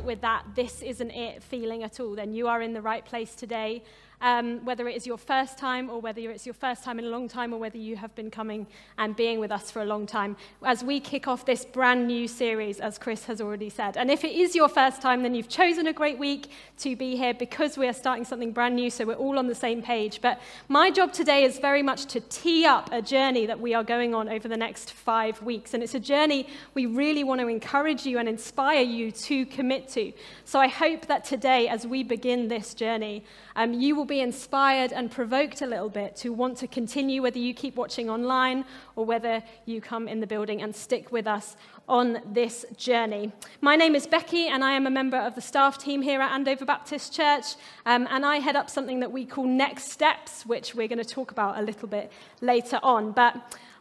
resonate with that, this isn't it feeling at all, then you are in the right place today um, whether it is your first time or whether it's your first time in a long time or whether you have been coming and being with us for a long time, as we kick off this brand new series, as Chris has already said. And if it is your first time, then you've chosen a great week to be here because we are starting something brand new, so we're all on the same page. But my job today is very much to tee up a journey that we are going on over the next five weeks. And it's a journey we really want to encourage you and inspire you to commit to. So I hope that today, as we begin this journey, um, you will be inspired and provoked a little bit to want to continue, whether you keep watching online or whether you come in the building and stick with us on this journey. My name is Becky, and I am a member of the staff team here at Andover Baptist Church. Um, and I head up something that we call Next Steps, which we're going to talk about a little bit later on. But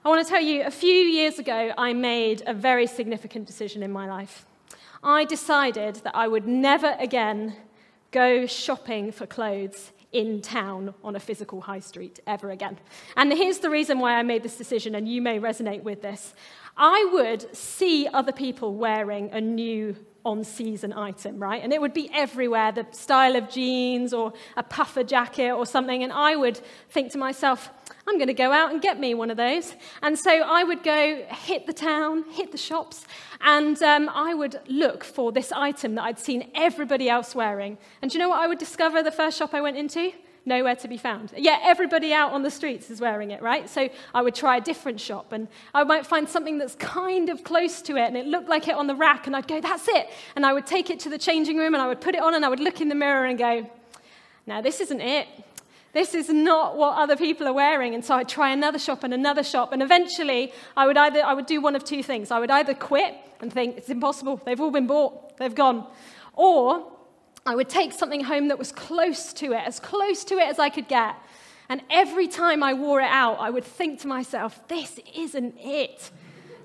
I want to tell you, a few years ago, I made a very significant decision in my life. I decided that I would never again go shopping for clothes in town on a physical high street ever again. And here's the reason why I made this decision, and you may resonate with this. I would see other people wearing a new on season item, right? And it would be everywhere the style of jeans or a puffer jacket or something. And I would think to myself, I'm going to go out and get me one of those. And so I would go hit the town, hit the shops, and um, I would look for this item that I'd seen everybody else wearing. And do you know what I would discover the first shop I went into? Nowhere to be found. Yeah, everybody out on the streets is wearing it, right? So I would try a different shop and I might find something that's kind of close to it and it looked like it on the rack and I'd go, that's it. And I would take it to the changing room and I would put it on and I would look in the mirror and go, now this isn't it. This is not what other people are wearing. And so I'd try another shop and another shop. And eventually, I would either I would do one of two things. I would either quit and think, it's impossible, they've all been bought, they've gone. Or I would take something home that was close to it, as close to it as I could get. And every time I wore it out, I would think to myself, this isn't it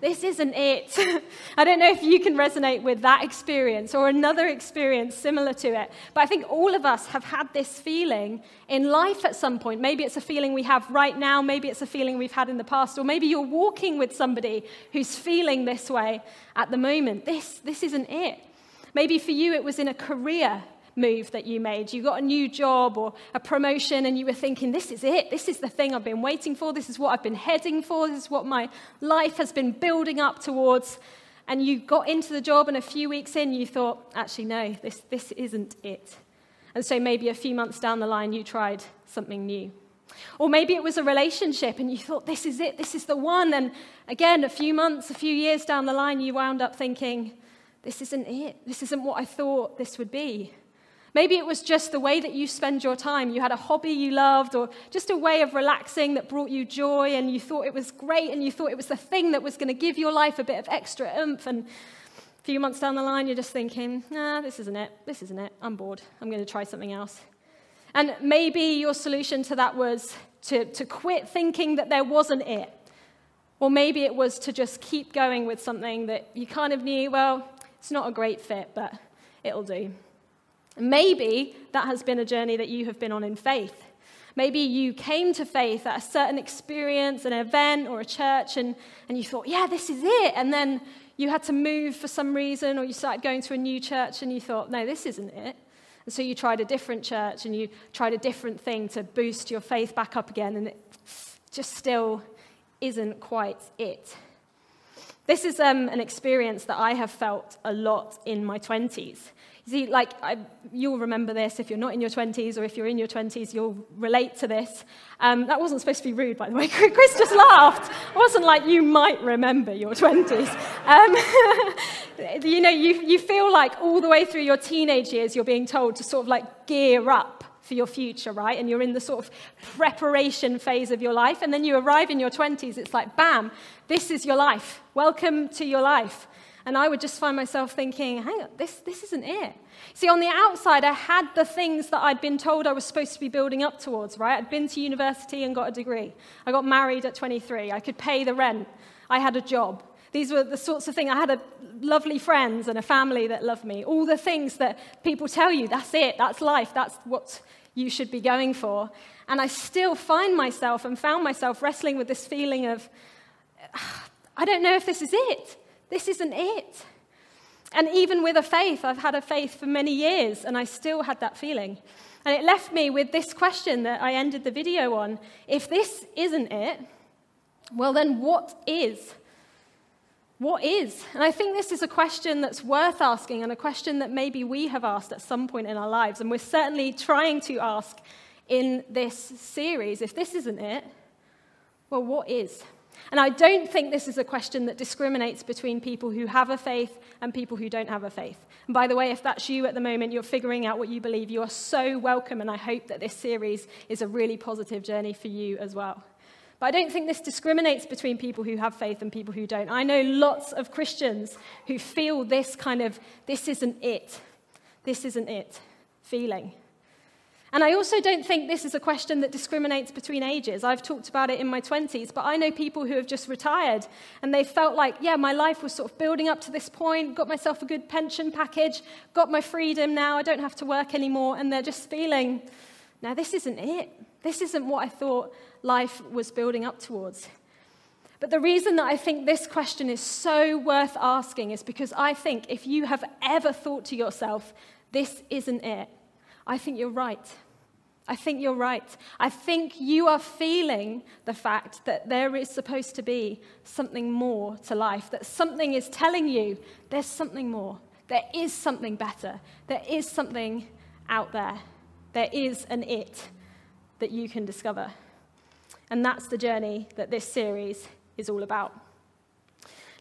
this isn't it. I don't know if you can resonate with that experience or another experience similar to it, but I think all of us have had this feeling in life at some point. Maybe it's a feeling we have right now, maybe it's a feeling we've had in the past, or maybe you're walking with somebody who's feeling this way at the moment. This, this isn't it. Maybe for you it was in a career move that you made. You got a new job or a promotion and you were thinking, this is it. This is the thing I've been waiting for. This is what I've been heading for. This is what my life has been building up towards. And you got into the job, and a few weeks in, you thought, actually, no, this, this isn't it. And so maybe a few months down the line, you tried something new. Or maybe it was a relationship and you thought, this is it, this is the one. And again, a few months, a few years down the line, you wound up thinking, this isn't it. This isn't what I thought this would be. Maybe it was just the way that you spend your time. You had a hobby you loved, or just a way of relaxing that brought you joy, and you thought it was great, and you thought it was the thing that was going to give your life a bit of extra oomph. And a few months down the line, you're just thinking, nah, this isn't it. This isn't it. I'm bored. I'm going to try something else. And maybe your solution to that was to, to quit thinking that there wasn't it. Or maybe it was to just keep going with something that you kind of knew, well, it's not a great fit, but it'll do. Maybe that has been a journey that you have been on in faith. Maybe you came to faith at a certain experience, an event, or a church, and, and you thought, yeah, this is it. And then you had to move for some reason, or you started going to a new church and you thought, no, this isn't it. And so you tried a different church and you tried a different thing to boost your faith back up again, and it just still isn't quite it. This is um, an experience that I have felt a lot in my 20s. You see, like, I, you'll remember this if you're not in your 20s, or if you're in your 20s, you'll relate to this. Um, that wasn't supposed to be rude, by the way. Chris just laughed. It wasn't like you might remember your 20s. Um, you know, you, you feel like all the way through your teenage years, you're being told to sort of like gear up for your future, right? And you're in the sort of preparation phase of your life. And then you arrive in your 20s, it's like, bam, this is your life. Welcome to your life. And I would just find myself thinking, hang on, this, this isn't it. See, on the outside, I had the things that I'd been told I was supposed to be building up towards, right? I'd been to university and got a degree. I got married at 23. I could pay the rent. I had a job. These were the sorts of things. I had a lovely friends and a family that loved me. All the things that people tell you, that's it, that's life, that's what you should be going for. And I still find myself and found myself wrestling with this feeling of, I don't know if this is it. This isn't it. And even with a faith, I've had a faith for many years, and I still had that feeling. And it left me with this question that I ended the video on. If this isn't it, well, then what is? What is? And I think this is a question that's worth asking and a question that maybe we have asked at some point in our lives. And we're certainly trying to ask in this series if this isn't it, well, what is? And I don't think this is a question that discriminates between people who have a faith and people who don't have a faith. And by the way, if that's you at the moment, you're figuring out what you believe, you are so welcome. And I hope that this series is a really positive journey for you as well. But I don't think this discriminates between people who have faith and people who don't. I know lots of Christians who feel this kind of, this isn't it, this isn't it feeling. And I also don't think this is a question that discriminates between ages. I've talked about it in my 20s, but I know people who have just retired and they felt like, yeah, my life was sort of building up to this point, got myself a good pension package, got my freedom now, I don't have to work anymore, and they're just feeling, now this isn't it. This isn't what I thought life was building up towards. But the reason that I think this question is so worth asking is because I think if you have ever thought to yourself, this isn't it, I think you're right. I think you're right. I think you are feeling the fact that there is supposed to be something more to life, that something is telling you there's something more, there is something better, there is something out there, there is an it that you can discover. And that's the journey that this series is all about.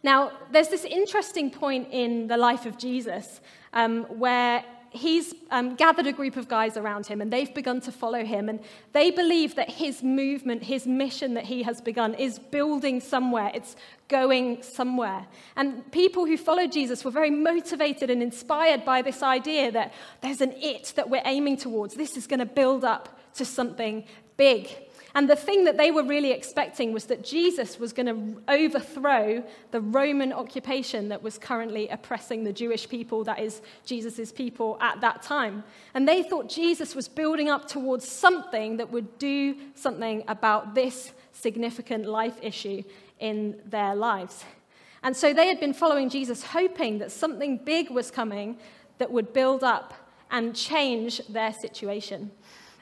Now, there's this interesting point in the life of Jesus um, where he's um, gathered a group of guys around him and they've begun to follow him. And they believe that his movement, his mission that he has begun, is building somewhere, it's going somewhere. And people who followed Jesus were very motivated and inspired by this idea that there's an it that we're aiming towards. This is going to build up to something big. And the thing that they were really expecting was that Jesus was going to overthrow the Roman occupation that was currently oppressing the Jewish people, that is, Jesus' people at that time. And they thought Jesus was building up towards something that would do something about this significant life issue in their lives. And so they had been following Jesus, hoping that something big was coming that would build up and change their situation.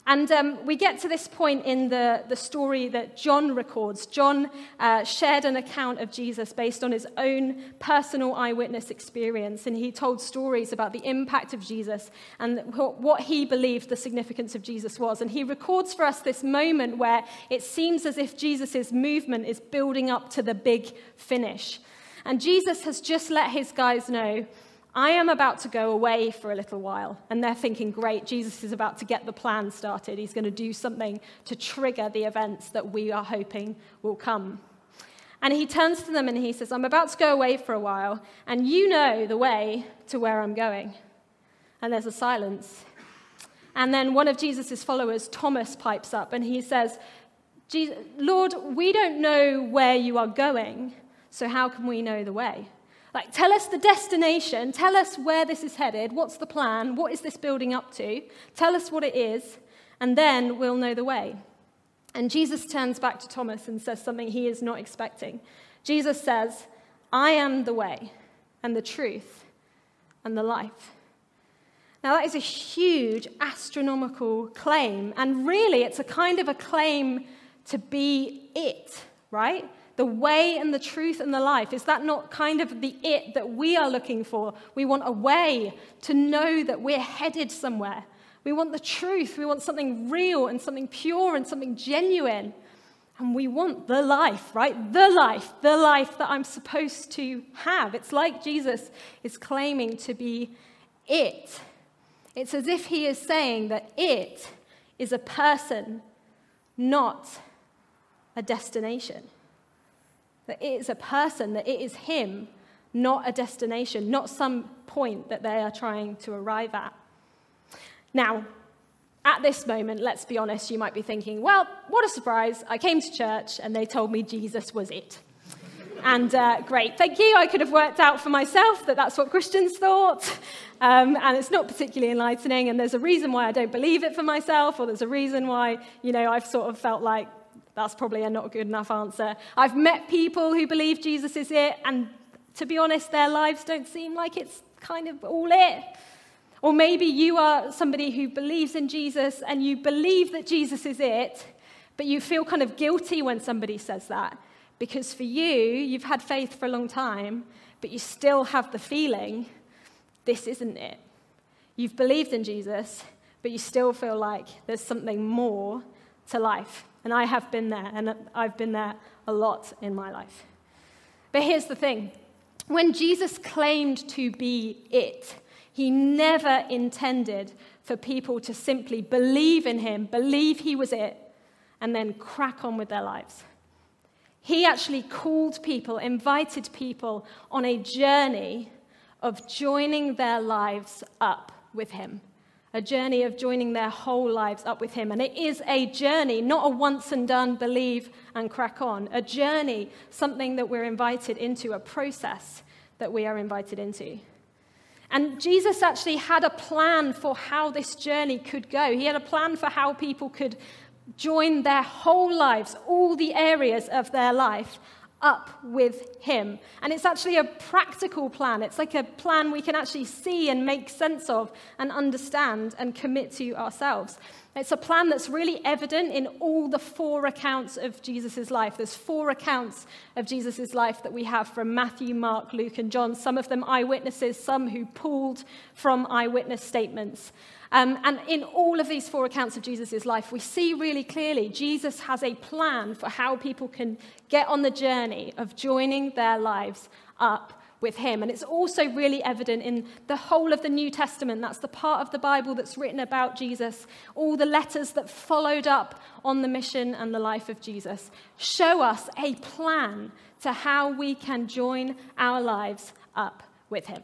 And um, we get to this point in the, the story that John records. John uh, shared an account of Jesus based on his own personal eyewitness experience, and he told stories about the impact of Jesus and what he believed the significance of Jesus was. And he records for us this moment where it seems as if Jesus' movement is building up to the big finish. And Jesus has just let his guys know I am about to go away for a little while. And they're thinking, great, Jesus is about to get the plan started. He's going to do something to trigger the events that we are hoping will come. And he turns to them and he says, I'm about to go away for a while, and you know the way to where I'm going. And there's a silence. And then one of Jesus' followers, Thomas, pipes up and he says, Lord, we don't know where you are going, so how can we know the way? Like, tell us the destination, tell us where this is headed, what's the plan, what is this building up to, tell us what it is, and then we'll know the way. And Jesus turns back to Thomas and says something he is not expecting. Jesus says, I am the way and the truth and the life. Now, that is a huge astronomical claim, and really, it's a kind of a claim to be it, right? The way and the truth and the life? Is that not kind of the it that we are looking for? We want a way to know that we're headed somewhere. We want the truth. We want something real and something pure and something genuine. And we want the life, right? The life, the life that I'm supposed to have. It's like Jesus is claiming to be it. It's as if he is saying that it is a person, not a destination. That it is a person, that it is Him, not a destination, not some point that they are trying to arrive at. Now, at this moment, let's be honest, you might be thinking, well, what a surprise. I came to church and they told me Jesus was it. and uh, great, thank you. I could have worked out for myself that that's what Christians thought. Um, and it's not particularly enlightening. And there's a reason why I don't believe it for myself, or there's a reason why, you know, I've sort of felt like that's probably a not good enough answer. I've met people who believe Jesus is it, and to be honest, their lives don't seem like it's kind of all it. Or maybe you are somebody who believes in Jesus and you believe that Jesus is it, but you feel kind of guilty when somebody says that. Because for you, you've had faith for a long time, but you still have the feeling this isn't it. You've believed in Jesus, but you still feel like there's something more to life. And I have been there, and I've been there a lot in my life. But here's the thing when Jesus claimed to be it, he never intended for people to simply believe in him, believe he was it, and then crack on with their lives. He actually called people, invited people on a journey of joining their lives up with him. A journey of joining their whole lives up with him. And it is a journey, not a once and done believe and crack on. A journey, something that we're invited into, a process that we are invited into. And Jesus actually had a plan for how this journey could go. He had a plan for how people could join their whole lives, all the areas of their life, up with Him. And it's actually a practical plan. It's like a plan we can actually see and make sense of and understand and commit to ourselves. It's a plan that's really evident in all the four accounts of Jesus' life. There's four accounts of Jesus' life that we have from Matthew, Mark, Luke, and John. Some of them eyewitnesses, some who pulled from eyewitness statements. Um, and in all of these four accounts of Jesus' life, we see really clearly Jesus has a plan for how people can get on the journey of joining their lives up with him. And it's also really evident in the whole of the New Testament. That's the part of the Bible that's written about Jesus. All the letters that followed up on the mission and the life of Jesus show us a plan to how we can join our lives up with him.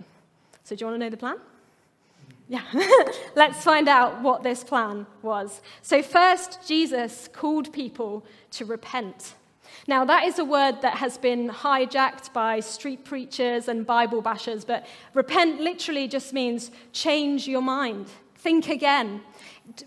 So, do you want to know the plan? Yeah, let's find out what this plan was. So, first, Jesus called people to repent. Now, that is a word that has been hijacked by street preachers and Bible bashers, but repent literally just means change your mind, think again.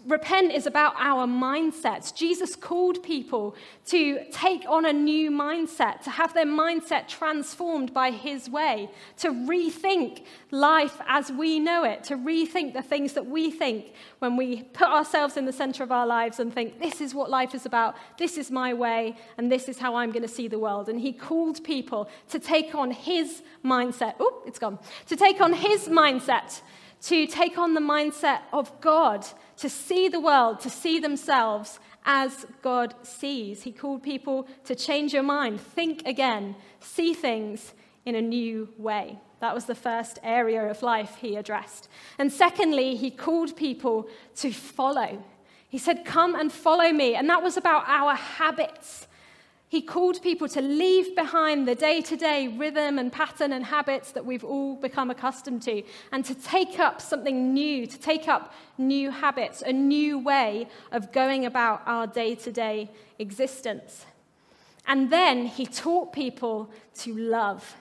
Repent is about our mindsets. Jesus called people to take on a new mindset, to have their mindset transformed by his way, to rethink life as we know it, to rethink the things that we think when we put ourselves in the center of our lives and think, this is what life is about, this is my way, and this is how I'm going to see the world. And he called people to take on his mindset. Oh, it's gone. To take on his mindset, to take on the mindset of God to see the world, to see themselves as God sees. He called people to change your mind, think again, see things in a new way. That was the first area of life he addressed. And secondly, he called people to follow. He said, Come and follow me. And that was about our habits. He called people to leave behind the day to day rhythm and pattern and habits that we've all become accustomed to and to take up something new, to take up new habits, a new way of going about our day to day existence. And then he taught people to love.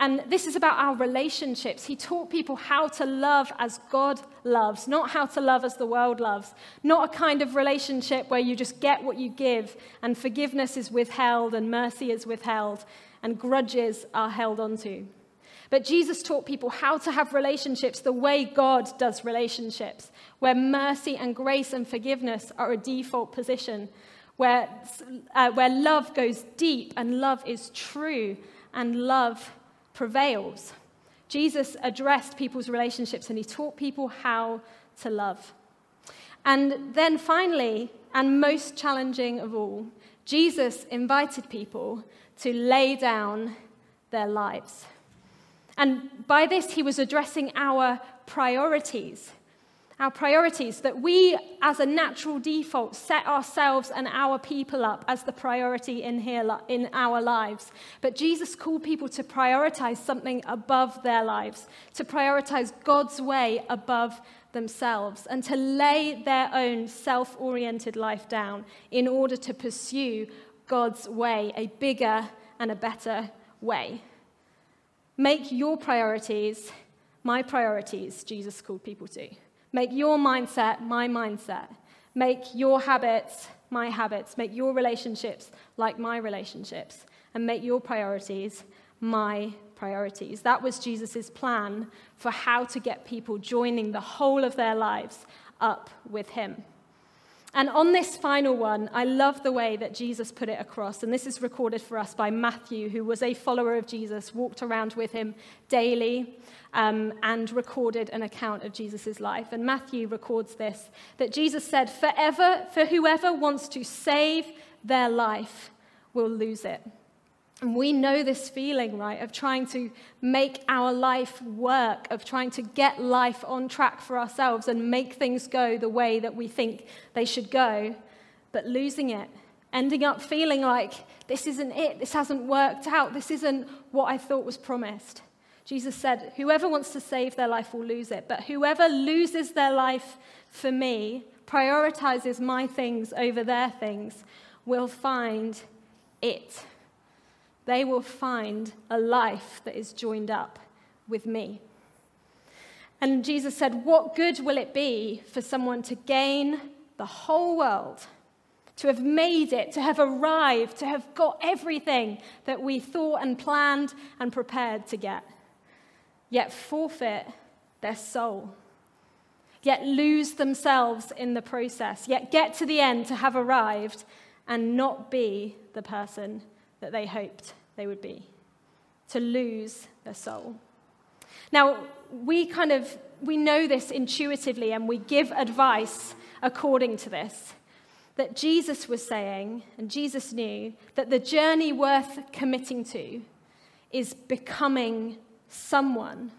And this is about our relationships. He taught people how to love as God loves, not how to love as the world loves. Not a kind of relationship where you just get what you give and forgiveness is withheld and mercy is withheld and grudges are held onto. But Jesus taught people how to have relationships the way God does relationships, where mercy and grace and forgiveness are a default position, where, uh, where love goes deep and love is true and love prevails. Jesus addressed people's relationships and he taught people how to love. And then finally, and most challenging of all, Jesus invited people to lay down their lives. And by this, he was addressing our priorities our priorities, that we, as a natural default, set ourselves and our people up as the priority in, here, in our lives. But Jesus called people to prioritize something above their lives, to prioritize God's way above themselves, and to lay their own self oriented life down in order to pursue God's way, a bigger and a better way. Make your priorities my priorities, Jesus called people to. Make your mindset my mindset. Make your habits my habits. Make your relationships like my relationships. And make your priorities my priorities. That was Jesus' plan for how to get people joining the whole of their lives up with him. And on this final one, I love the way that Jesus put it across. And this is recorded for us by Matthew, who was a follower of Jesus, walked around with him daily, um, and recorded an account of Jesus' life. And Matthew records this that Jesus said, Forever, for whoever wants to save their life will lose it. And we know this feeling, right, of trying to make our life work, of trying to get life on track for ourselves and make things go the way that we think they should go, but losing it, ending up feeling like this isn't it, this hasn't worked out, this isn't what I thought was promised. Jesus said, Whoever wants to save their life will lose it, but whoever loses their life for me, prioritizes my things over their things, will find it they will find a life that is joined up with me. And Jesus said, What good will it be for someone to gain the whole world, to have made it, to have arrived, to have got everything that we thought and planned and prepared to get, yet forfeit their soul, yet lose themselves in the process, yet get to the end to have arrived and not be the person that they hoped they would be, to lose their soul. Now, we kind of we know this intuitively and we give advice according to this. That Jesus was saying, and Jesus knew, that the journey worth committing to is becoming someone,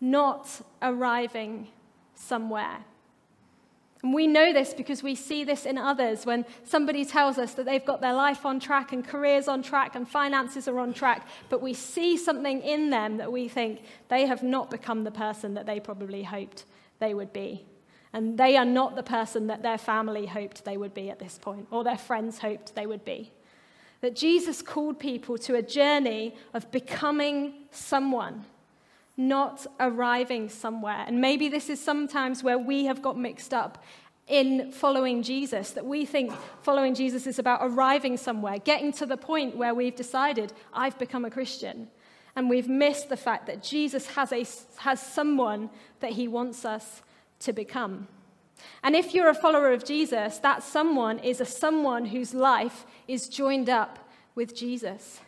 not arriving somewhere. And we know this because we see this in others when somebody tells us that they've got their life on track and careers on track and finances are on track, but we see something in them that we think they have not become the person that they probably hoped they would be. And they are not the person that their family hoped they would be at this point, or their friends hoped they would be. That Jesus called people to a journey of becoming someone not arriving somewhere. And maybe this is sometimes where we have got mixed up in following Jesus, that we think following Jesus is about arriving somewhere, getting to the point where we've decided, I've become a Christian. And we've missed the fact that Jesus has, a, has someone that he wants us to become. And if you're a follower of Jesus, that someone is a someone whose life is joined up with Jesus.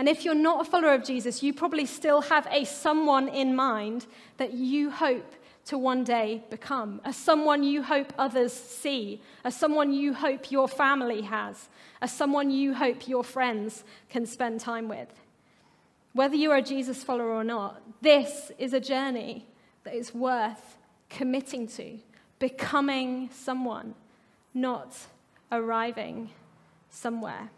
And if you're not a follower of Jesus, you probably still have a someone in mind that you hope to one day become, a someone you hope others see, a someone you hope your family has, a someone you hope your friends can spend time with. Whether you are a Jesus follower or not, this is a journey that is worth committing to, becoming someone, not arriving somewhere.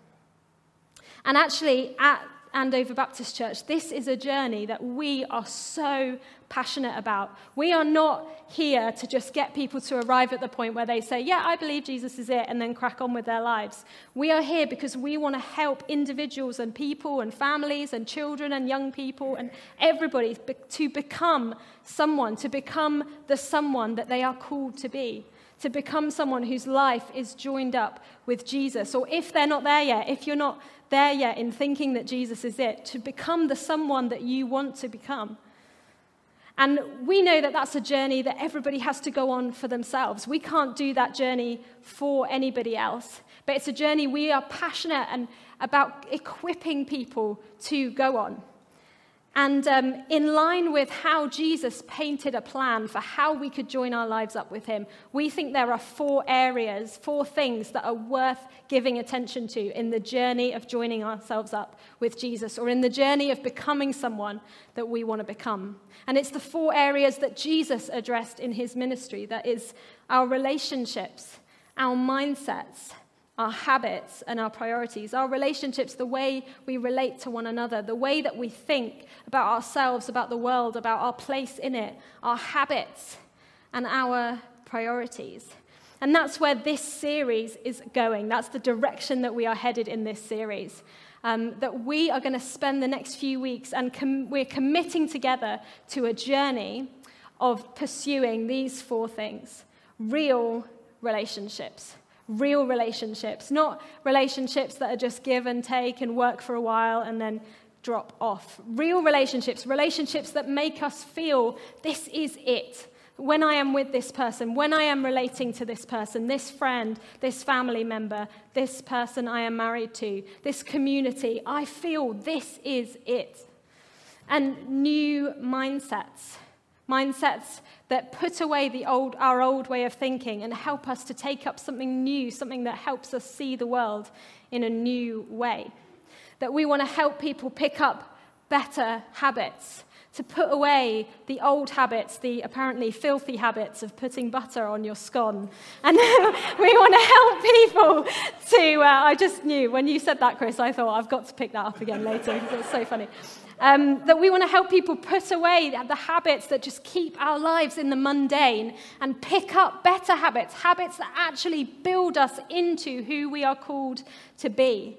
And actually, at Andover Baptist Church, this is a journey that we are so passionate about. We are not here to just get people to arrive at the point where they say, Yeah, I believe Jesus is it, and then crack on with their lives. We are here because we want to help individuals and people and families and children and young people and everybody to become someone, to become the someone that they are called to be to become someone whose life is joined up with Jesus. Or if they're not there yet, if you're not there yet in thinking that Jesus is it, to become the someone that you want to become. And we know that that's a journey that everybody has to go on for themselves. We can't do that journey for anybody else. But it's a journey we are passionate and about equipping people to go on. And um, in line with how Jesus painted a plan for how we could join our lives up with him, we think there are four areas, four things that are worth giving attention to in the journey of joining ourselves up with Jesus or in the journey of becoming someone that we want to become. And it's the four areas that Jesus addressed in his ministry that is, our relationships, our mindsets, our habits and our priorities, our relationships, the way we relate to one another, the way that we think about ourselves, about the world, about our place in it, our habits, and our priorities. And that's where this series is going. That's the direction that we are headed in this series. Um, that we are going to spend the next few weeks and com- we're committing together to a journey of pursuing these four things real relationships real relationships, not relationships that are just give and take and work for a while and then drop off. Real relationships, relationships that make us feel this is it. When I am with this person, when I am relating to this person, this friend, this family member, this person I am married to, this community, I feel this is it. And new mindsets, mindsets that put away the old, our old way of thinking and help us to take up something new, something that helps us see the world in a new way that we want to help people pick up better habits, to put away the old habits, the apparently filthy habits of putting butter on your scone. And we want to help people to. Uh, I just knew when you said that, Chris, I thought I've got to pick that up again later because it's so funny. Um, that we want to help people put away the habits that just keep our lives in the mundane and pick up better habits, habits that actually build us into who we are called to be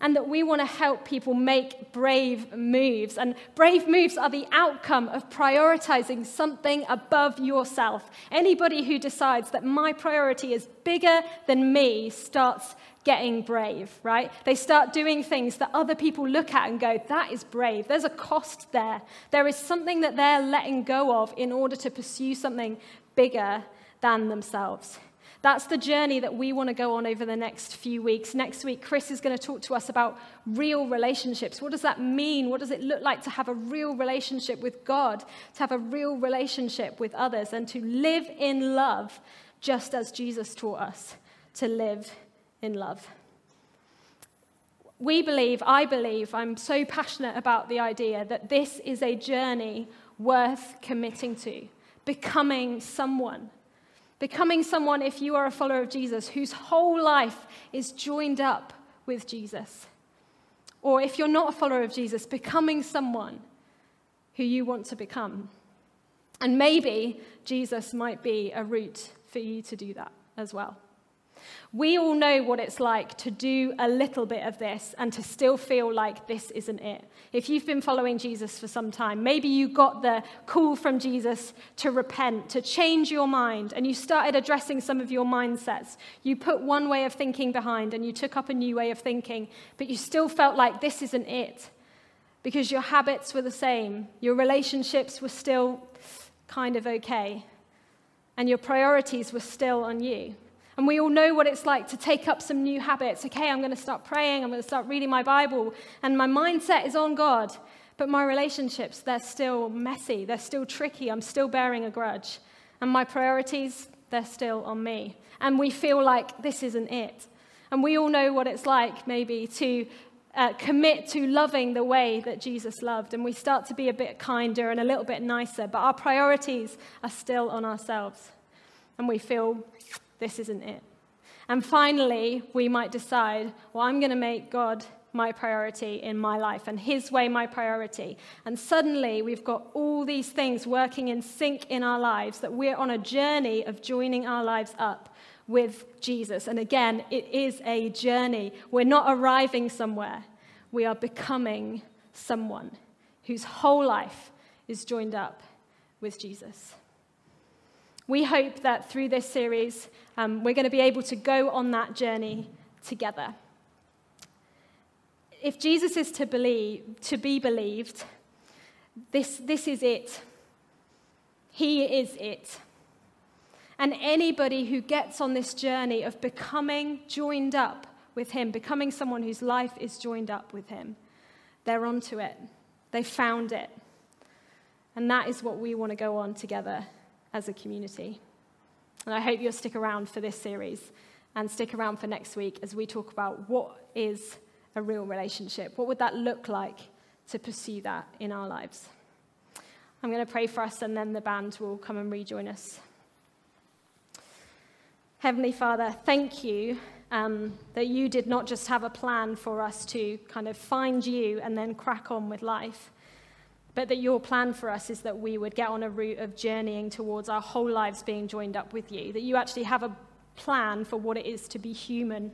and that we want to help people make brave moves. And brave moves are the outcome of prioritizing something above yourself. Anybody who decides that my priority is bigger than me starts getting brave, right? They start doing things that other people look at and go, that is brave. There's a cost there. There is something that they're letting go of in order to pursue something bigger than themselves. That's the journey that we want to go on over the next few weeks. Next week, Chris is going to talk to us about real relationships. What does that mean? What does it look like to have a real relationship with God, to have a real relationship with others, and to live in love just as Jesus taught us to live in love? We believe, I believe, I'm so passionate about the idea that this is a journey worth committing to, becoming someone Becoming someone, if you are a follower of Jesus, whose whole life is joined up with Jesus. Or if you're not a follower of Jesus, becoming someone who you want to become. And maybe Jesus might be a route for you to do that as well. We all know what it's like to do a little bit of this and to still feel like this isn't it. If you've been following Jesus for some time, maybe you got the call from Jesus to repent, to change your mind, and you started addressing some of your mindsets. You put one way of thinking behind and you took up a new way of thinking, but you still felt like this isn't it because your habits were the same, your relationships were still kind of okay, and your priorities were still on you. And we all know what it's like to take up some new habits. Okay, I'm going to start praying, I'm going to start reading my Bible, and my mindset is on God. But my relationships, they're still messy, they're still tricky, I'm still bearing a grudge. And my priorities, they're still on me. And we feel like this isn't it. And we all know what it's like, maybe, to uh, commit to loving the way that Jesus loved. And we start to be a bit kinder and a little bit nicer, but our priorities are still on ourselves. And we feel this isn't it. And finally, we might decide, well, I'm going to make God my priority in my life and His way my priority. And suddenly, we've got all these things working in sync in our lives that we're on a journey of joining our lives up with Jesus. And again, it is a journey. We're not arriving somewhere, we are becoming someone whose whole life is joined up with Jesus. We hope that through this series, um, we're going to be able to go on that journey together. If Jesus is to, believe, to be believed, this, this is it. He is it. And anybody who gets on this journey of becoming joined up with Him, becoming someone whose life is joined up with Him, they're onto it. They found it. And that is what we want to go on together as a community. And I hope you'll stick around for this series and stick around for next week as we talk about what is a real relationship. What would that look like to pursue that in our lives? I'm going to pray for us, and then the band will come and rejoin us. Heavenly Father, thank you um, that you did not just have a plan for us to kind of find you and then crack on with life but that your plan for us is that we would get on a route of journeying towards our whole lives being joined up with you, that you actually have a plan for what it is to be human,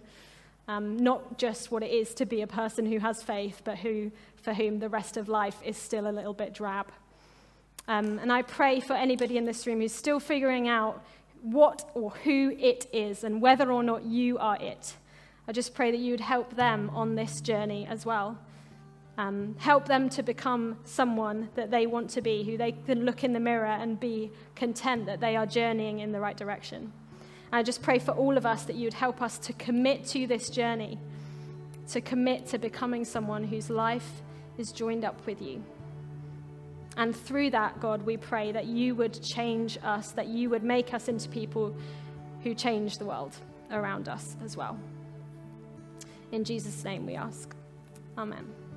um, not just what it is to be a person who has faith, but who, for whom the rest of life is still a little bit drab. Um, and I pray for anybody in this room who's still figuring out what or who it is and whether or not you are it. I just pray that you would help them on this journey as well Um, help them to become someone that they want to be, who they can look in the mirror and be content that they are journeying in the right direction. And I just pray for all of us that you would help us to commit to this journey, to commit to becoming someone whose life is joined up with you. And through that, God, we pray that you would change us, that you would make us into people who change the world around us as well. In Jesus' name we ask. Amen.